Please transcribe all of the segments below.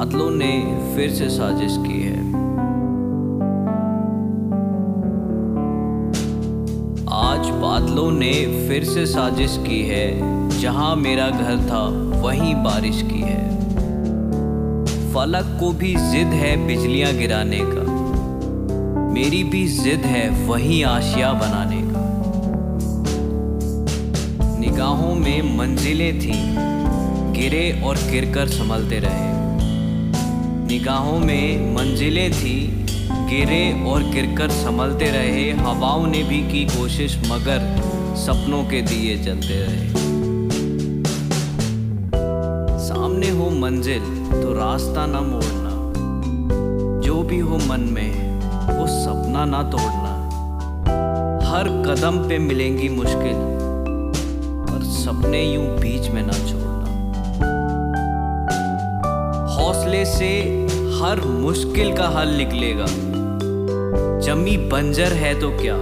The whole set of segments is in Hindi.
फिर से साजिश की है। आज बादलों ने फिर से साजिश की है। जहाँ मेरा घर था, वहीं बारिश की है। फलक को भी जिद है बिजलियाँ गिराने का। मेरी भी जिद है वही आशिया बनाने का। निगाहों में मंजिलें थी, गिरे और गिरकर संभलते रहे। निगाहों में मंजिलें थी। गिरे और गिरकर संभलते रहे। हवाओं ने भी की कोशिश, मगर सपनों के दिए जलते रहे। सामने हो मंजिल तो रास्ता ना मोड़ना। जो भी हो मन में, वो सपना ना तोड़ना। हर कदम पे मिलेंगी मुश्किल, पर सपने यूँ बीच में ना छोड़ना। हौसले से हर मुश्किल का हल निकलेगा। जमी बंजर है तो क्या?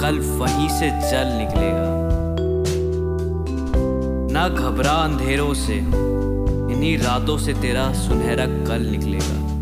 कल वहीं से जल निकलेगा। ना घबरा अंधेरों से, इन्हीं रातों से तेरा सुनहरा कल निकलेगा।